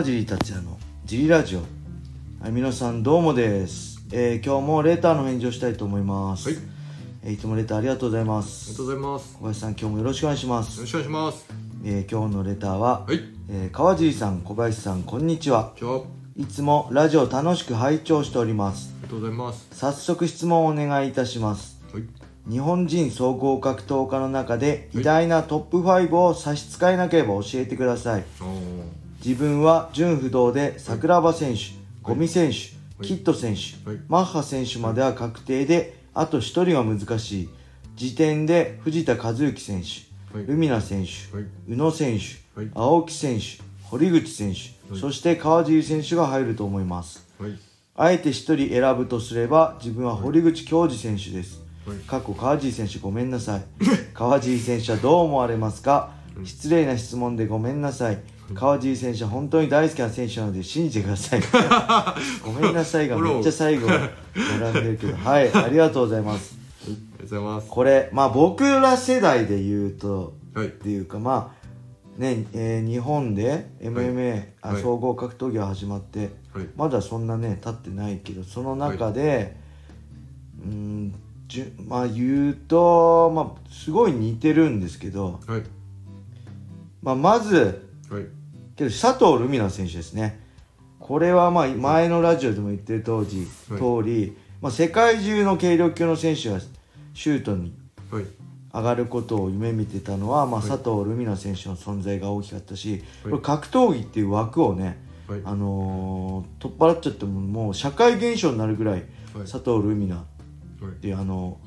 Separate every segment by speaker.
Speaker 1: 川尻達也のジリラジオ。はい皆さんどうもです、えー今日もレターの返事をしたいと思います、
Speaker 2: はい。
Speaker 1: えーいつもレターありがとうございま
Speaker 2: あり
Speaker 1: す
Speaker 2: がとうございます。
Speaker 1: 小林さん今日もよろしくお願いします、
Speaker 2: よろしくお願いします。
Speaker 1: えー今日のレターは、
Speaker 2: はい。
Speaker 1: えー川尻さん小林さんこんにちは。いつもラジオ楽しく拝聴しております。
Speaker 2: がとうございます。
Speaker 1: 早速質問をお願いいたします。
Speaker 2: はい。
Speaker 1: 日本人総合格闘家の中で偉大なトップ5を差し支えなければ教えてください。
Speaker 2: あー
Speaker 1: 自分は純不動で桜庭選手、ゴミ選手、
Speaker 2: はい。
Speaker 1: キッド選手、
Speaker 2: はい。
Speaker 1: マッハ選手までは確定であと1人が難しい。時点で藤田和幸選手、
Speaker 2: はい。
Speaker 1: ルミナ選手、
Speaker 2: はい。
Speaker 1: 宇野選手、
Speaker 2: はい。
Speaker 1: 青木選手堀口選手、
Speaker 2: はい。
Speaker 1: そして川尻選手が入ると思います。
Speaker 2: はい。
Speaker 1: あえて1人選ぶとすれば自分は堀口恭司選手です、
Speaker 2: はい。
Speaker 1: かっこ川尻選手ごめんなさい。川尻選手はどう思われますか？失礼な質問でごめんなさい川尻選手は本当に大好きな選手なので信じてください ごめんなさいがめっちゃ最後並んでるけどはい ありがとうございます
Speaker 2: ありがとうございます。
Speaker 1: これまあ僕ら世代で言うと
Speaker 2: はい
Speaker 1: っ。ていうかまあね、えー日本で MMA、あ
Speaker 2: はい
Speaker 1: 総合格闘技が始まって、
Speaker 2: はい。
Speaker 1: まだそんなね経ってないけどその中で、うーんじゅまあ言うと、まあ、すごい似てるんですけど、
Speaker 2: はい。
Speaker 1: まあ、まず
Speaker 2: はい。
Speaker 1: 佐藤ルミナ選手ですねこれはまあ前のラジオでも言ってる当時、
Speaker 2: はい
Speaker 1: 通り、まあ、世界中の軽量級の選手がシュートに
Speaker 2: はい。
Speaker 1: 上がることを夢見てたのは、まあ、
Speaker 2: はい
Speaker 1: 佐藤ルミナ選手の存在が大きかったし、格闘技っていう枠をね、
Speaker 2: はい。
Speaker 1: あのー取っ払っちゃってももう社会現象になるぐらい、
Speaker 2: はい
Speaker 1: 佐藤ルミナっ
Speaker 2: はい。
Speaker 1: ていうあの、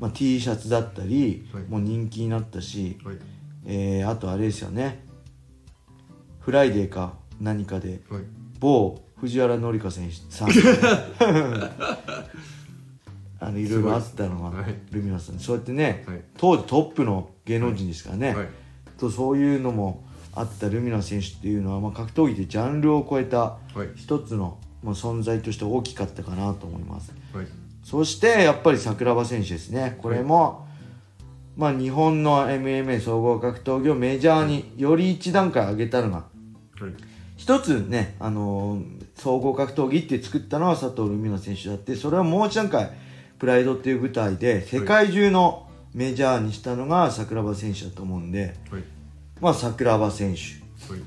Speaker 1: まあ、T シャツだったり、
Speaker 2: はい
Speaker 1: もう人気になったし、
Speaker 2: はい。
Speaker 1: えーあとあれですよねフライデーか何かで
Speaker 2: はい。
Speaker 1: 某藤原紀香選手さん。あのいろいろあったのは、
Speaker 2: はい。
Speaker 1: ルミナさん。そうやってね、
Speaker 2: はい。
Speaker 1: 当時トップの芸能人ですからね、
Speaker 2: はい。
Speaker 1: とそういうのもあったルミナ選手っていうのは、まあ、格闘技でジャンルを超えた
Speaker 2: はい。
Speaker 1: 一つの、まあ、存在として大きかったかなと思います。
Speaker 2: はい。
Speaker 1: そしてやっぱり桜庭選手ですね。これも、まあ、日本の MMA 総合格闘技をメジャーにより一段階上げたのが
Speaker 2: はい。
Speaker 1: 一つね、あのー総合格闘技って作ったのは佐藤ルミナ選手であってそれをもう一段階プライドっていう舞台で世界中のメジャーにしたのが桜庭選手だと思うんで、
Speaker 2: はい。
Speaker 1: まあ、桜庭選手
Speaker 2: はい。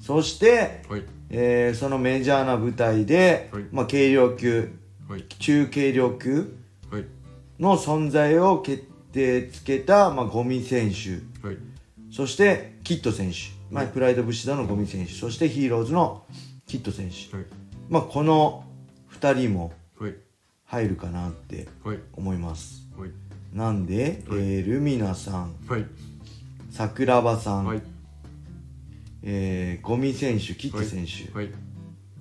Speaker 1: そして、
Speaker 2: はい。
Speaker 1: えーそのメジャーな舞台で、
Speaker 2: はい
Speaker 1: まあ、軽量級
Speaker 2: はい。
Speaker 1: 中軽量級
Speaker 2: はい。
Speaker 1: の存在を決定つけた、まあ、ゴミ選手
Speaker 2: はい。
Speaker 1: そしてキッド選手、まあ、プライド武士団のゴミ選手そしてヒーローズのキッド選手、
Speaker 2: はい。
Speaker 1: まあ、この2人も
Speaker 2: はい。
Speaker 1: 入るかなって
Speaker 2: はい。
Speaker 1: 思います
Speaker 2: はい。
Speaker 1: なんで、
Speaker 2: はい
Speaker 1: えールミナさん
Speaker 2: はい。
Speaker 1: 桜庭さん、
Speaker 2: はい。
Speaker 1: えーゴミ選手キッド選手、
Speaker 2: はい。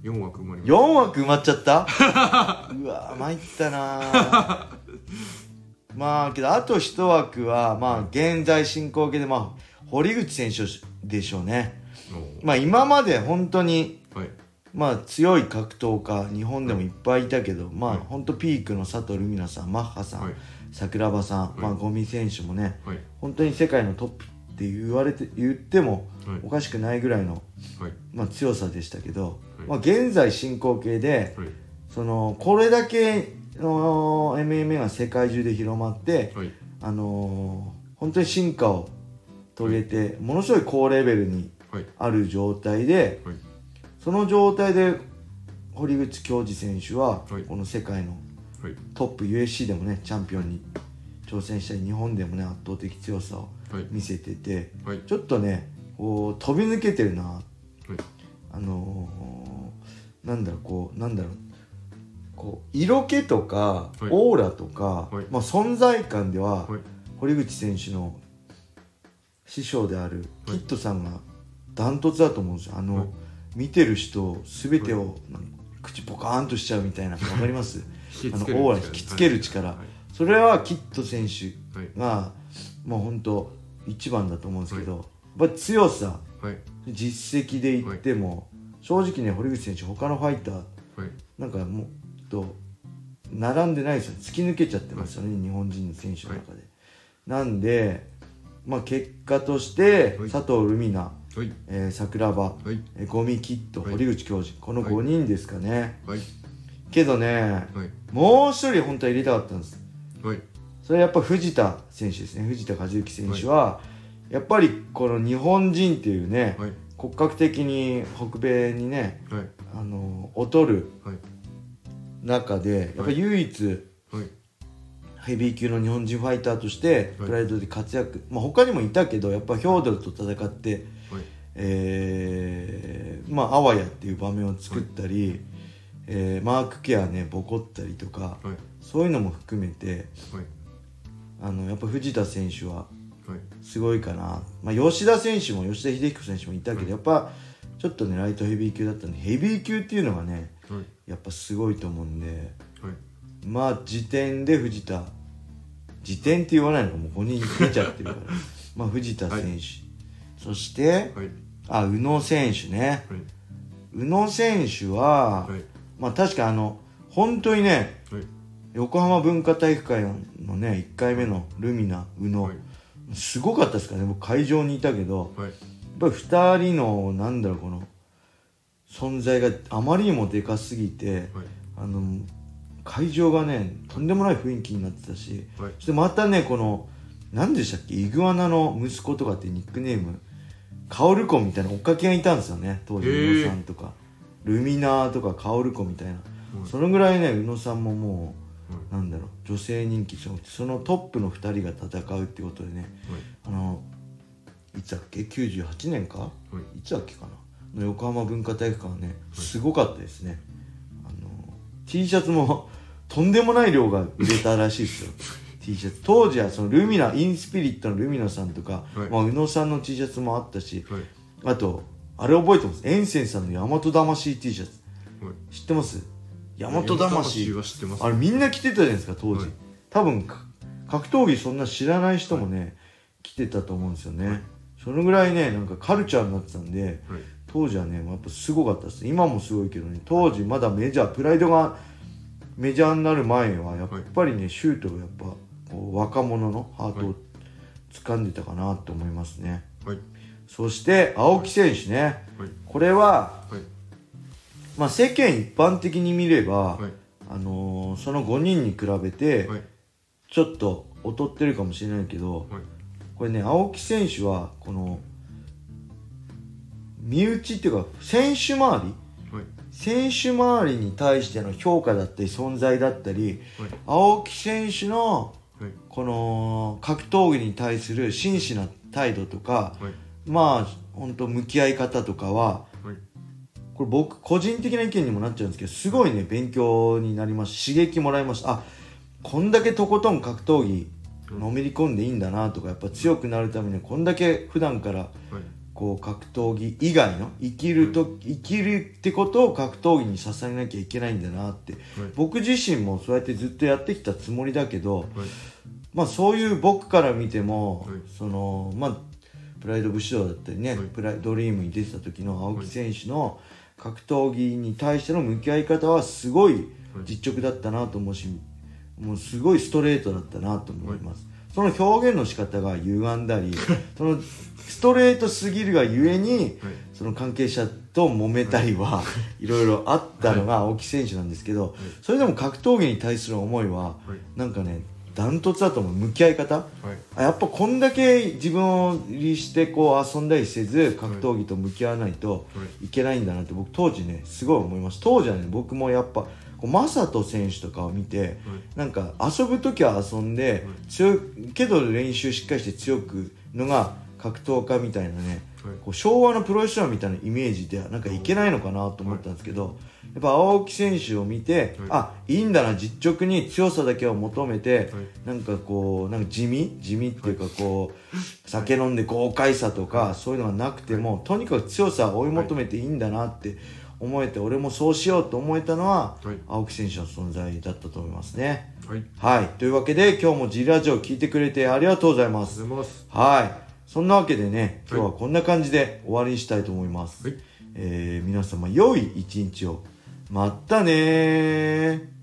Speaker 2: 4枠埋まりました。
Speaker 1: 4枠埋まっちゃった？うわ参ったなー まあけどあと1枠はまあ現在進行形でまあ堀口選手でしょうねまあ今まで本当に
Speaker 2: はい。
Speaker 1: まあ強い格闘家日本でもいっぱいいたけど、まあ
Speaker 2: はい
Speaker 1: 本当ピークの佐藤ルミナさんマッハさん、
Speaker 2: はい。
Speaker 1: 桜庭さん、
Speaker 2: い
Speaker 1: まあゴミ選手もね
Speaker 2: はい。
Speaker 1: 本当に世界のトップって言われて言っても
Speaker 2: はい
Speaker 1: おかしくないぐらいの、
Speaker 2: はい。
Speaker 1: まあ、強さでしたけど、
Speaker 2: はい
Speaker 1: まあ、現在進行形で
Speaker 2: はい。
Speaker 1: そのこれだけの MMA が世界中で広まって、
Speaker 2: はい。
Speaker 1: あのー本当に進化を遂げて、ものすごい高レベルに
Speaker 2: はい。
Speaker 1: ある状態で
Speaker 2: はい。
Speaker 1: その状態で堀口恭司選手は、
Speaker 2: はい
Speaker 1: この世界の
Speaker 2: はい。
Speaker 1: トップ USC でもねチャンピオンに挑戦したり日本でもね圧倒的強さを
Speaker 2: はい。
Speaker 1: 見せてて
Speaker 2: はい。
Speaker 1: ちょっとねこう飛び抜けてるな
Speaker 2: はい。
Speaker 1: あのーなんだろうこうなんだろうこう色気とか、
Speaker 2: はい
Speaker 1: オーラとか、
Speaker 2: はい
Speaker 1: まあ、存在感では、
Speaker 2: はい。
Speaker 1: 堀口選手の師匠であるキ
Speaker 2: はい。
Speaker 1: ッドさんがダントツだと思うんですよ。あの、
Speaker 2: はい。
Speaker 1: 見てる人全てを口ポカーンとしちゃうみたいなわかります。あのオーラ引きつける力、
Speaker 2: はい。
Speaker 1: それはキッド選手
Speaker 2: はい。
Speaker 1: がもう本当一番だと思うんですけど、やっぱ強さ。
Speaker 2: はい。
Speaker 1: 実績で言っても、正直ね堀口選手他のファイター
Speaker 2: はい。
Speaker 1: なんかもっと並んでないですよ突き抜けちゃってますよね、日本人の選手の中で、なんで、まあ、結果として、
Speaker 2: はい。
Speaker 1: 佐藤ルミナ
Speaker 2: はい。
Speaker 1: えー桜庭、
Speaker 2: はい。
Speaker 1: えーゴミキッド、
Speaker 2: はい。
Speaker 1: 堀口教授この
Speaker 2: はい。
Speaker 1: 5人ですかね、
Speaker 2: はい。
Speaker 1: けどね
Speaker 2: はい。
Speaker 1: もう一人本当は入れたかったんです。
Speaker 2: はい。
Speaker 1: それはやっぱ藤田選手ですね。藤田和幸選手は、やっぱりこの日本人っていうね、
Speaker 2: はい。
Speaker 1: 骨格的に北米にね
Speaker 2: はい。
Speaker 1: あの劣る
Speaker 2: はい。
Speaker 1: 中でやっぱ唯一
Speaker 2: はい
Speaker 1: ヘビー級の日本人ファイターとして
Speaker 2: はい。
Speaker 1: プライドで活躍、まあ他にもいたけどやっぱヒョードルと戦って、
Speaker 2: はい。
Speaker 1: えーまああわやっていう場面を作ったり、えーマークケアねボコったりとか
Speaker 2: はい。
Speaker 1: そういうのも含めて
Speaker 2: はい。
Speaker 1: あのやっぱ藤田選手は
Speaker 2: はい。
Speaker 1: すごいかな、まあ、吉田選手も吉田秀彦選手もいたけど、やっぱちょっとねライトヘビー級だったんでヘビー級っていうのがね
Speaker 2: はい。
Speaker 1: やっぱすごいと思うんで
Speaker 2: はい
Speaker 1: まあ時点で藤田。時点って言わないの？かもう5人出ちゃってるから。まあ藤田選手、
Speaker 2: はい。
Speaker 1: そして
Speaker 2: はい。
Speaker 1: あ宇野選手ね。
Speaker 2: はい。
Speaker 1: 宇野選手は、
Speaker 2: はい。
Speaker 1: まあ確かあの本当にね
Speaker 2: はい。
Speaker 1: 横浜文化体育館のね1回目のルミナ宇野、
Speaker 2: はい。
Speaker 1: すごかったですからね。僕会場にいたけど
Speaker 2: はい。
Speaker 1: やっぱり2人のなんだろうこの存在があまりにもでかすぎて
Speaker 2: はい。
Speaker 1: あの会場がねとんでもない雰囲気になってたし
Speaker 2: はい。
Speaker 1: そしてまたねこの何でしたっけイグアナの息子とかってニックネームカオルコみたいな追っかけがいたんですよね当時宇野さんとか。ルミナーとかカオルコみたいな、
Speaker 2: はい。
Speaker 1: そのぐらいね宇野さんもも
Speaker 2: は
Speaker 1: うなんだろう女性人気そのそのトップの2人が戦うってことでねあのいつだっけ98年か？
Speaker 2: はい。
Speaker 1: いつだっけかな？の横浜文化体育館はねすごかったですね、T シャツもとんでもない量が売れたらしいですよ。T シャツ。当時はそのルミナインスピリットのルミナさんとか、
Speaker 2: はい。
Speaker 1: まあ、宇野さんの T シャツもあったし
Speaker 2: はい。
Speaker 1: あとあれ覚えてます？エンセンさんの大和魂 T シャツ。
Speaker 2: はい。
Speaker 1: 知ってます？大和魂。
Speaker 2: は知ってます。
Speaker 1: あれみんな着てたじゃないですか当時、
Speaker 2: はい。
Speaker 1: 多分か格闘技そんな知らない人もね、着てたと思うんですよね、
Speaker 2: はい。
Speaker 1: そのぐらいねなんかカルチャーになってたんで
Speaker 2: はい
Speaker 1: 当時はねやっぱすごかったです。今もすごいけどね当時まだメジャープライドがメジャーになる前はやっぱりね、シュートがやっぱこう若者のハートを掴んでたかなと思いますね、
Speaker 2: はい。
Speaker 1: そして青木選手ね。
Speaker 2: はい。
Speaker 1: これは、
Speaker 2: はい。
Speaker 1: まあ、世間一般的に見れば、
Speaker 2: はい。
Speaker 1: あのーその5人に比べて
Speaker 2: はい。
Speaker 1: ちょっと劣ってるかもしれないけど、
Speaker 2: はい。
Speaker 1: これね青木選手はこの身内っていうか選手周り
Speaker 2: はい。
Speaker 1: 選手周りに対しての評価だったり存在だったり
Speaker 2: はい。
Speaker 1: 青木選手の
Speaker 2: はい。
Speaker 1: この格闘技に対する真摯な態度とか
Speaker 2: はい。
Speaker 1: まあ本当向き合い方とかは
Speaker 2: はい。
Speaker 1: これ僕個人的な意見にもなっちゃうんですけどすごいね勉強になります刺激もらいましたあこんだけとことん格闘技のめり込んでいいんだなとかやっぱ強くなるためにはこんだけ普段から
Speaker 2: はい
Speaker 1: こう格闘技以外の生きると生きるってことを格闘技に支えなきゃいけないんだなって。
Speaker 2: はい。
Speaker 1: 僕自身もそうやってずっとやってきたつもりだけど
Speaker 2: はい。
Speaker 1: まあそういう僕から見ても、
Speaker 2: はい。
Speaker 1: そのまあプライド武士道だったりね、
Speaker 2: はい。
Speaker 1: プライドリームに出てた時の青木選手の格闘技に対しての向き合い方はすごい実直だったなと思うしもうすごいストレートだったなと思います、その表現の仕方が歪んだり そのストレートすぎるがゆえに
Speaker 2: はい。
Speaker 1: その関係者と揉めたりは、い、ろいろあったのが青木選手なんですけど、それでも格闘技に対する思いは
Speaker 2: はい。
Speaker 1: なんかねダントツだと思う。向き合い方。
Speaker 2: はい。
Speaker 1: あやっぱこんだけ自分を律してこう遊んだりせず格闘技と向き合わないとい。けないんだなって僕当時ねすごい思いました当時はね僕もやっぱこう正人選手とかを見てなんか遊ぶ時は遊んで強いけど練習しっかりして強くのが格闘家みたいなね
Speaker 2: はい。
Speaker 1: こう昭和のプロフェッショナルみたいなイメージでなんかいけないのかなと思ったんですけど、やっぱ青木選手を見て、
Speaker 2: はい。
Speaker 1: あいいんだな実直に強さだけを求めて、
Speaker 2: はい。
Speaker 1: なんかこうなんか地味？地味っていうかこう、酒飲んで豪快さとか、そういうのがなくても、とにかく強さを追い求めていいんだなって思えて、俺もそうしようと思えたのは、
Speaker 2: はい
Speaker 1: 青木選手の存在だったと思いますね。
Speaker 2: はい
Speaker 1: はいというわけで今日も G ラジオ聞いてくれて
Speaker 2: ありがとうございます。
Speaker 1: はい。そんなわけでね、今日はこんな感じで終わりにしたいと思います。
Speaker 2: はい
Speaker 1: えー皆様良い一日を。まったねー。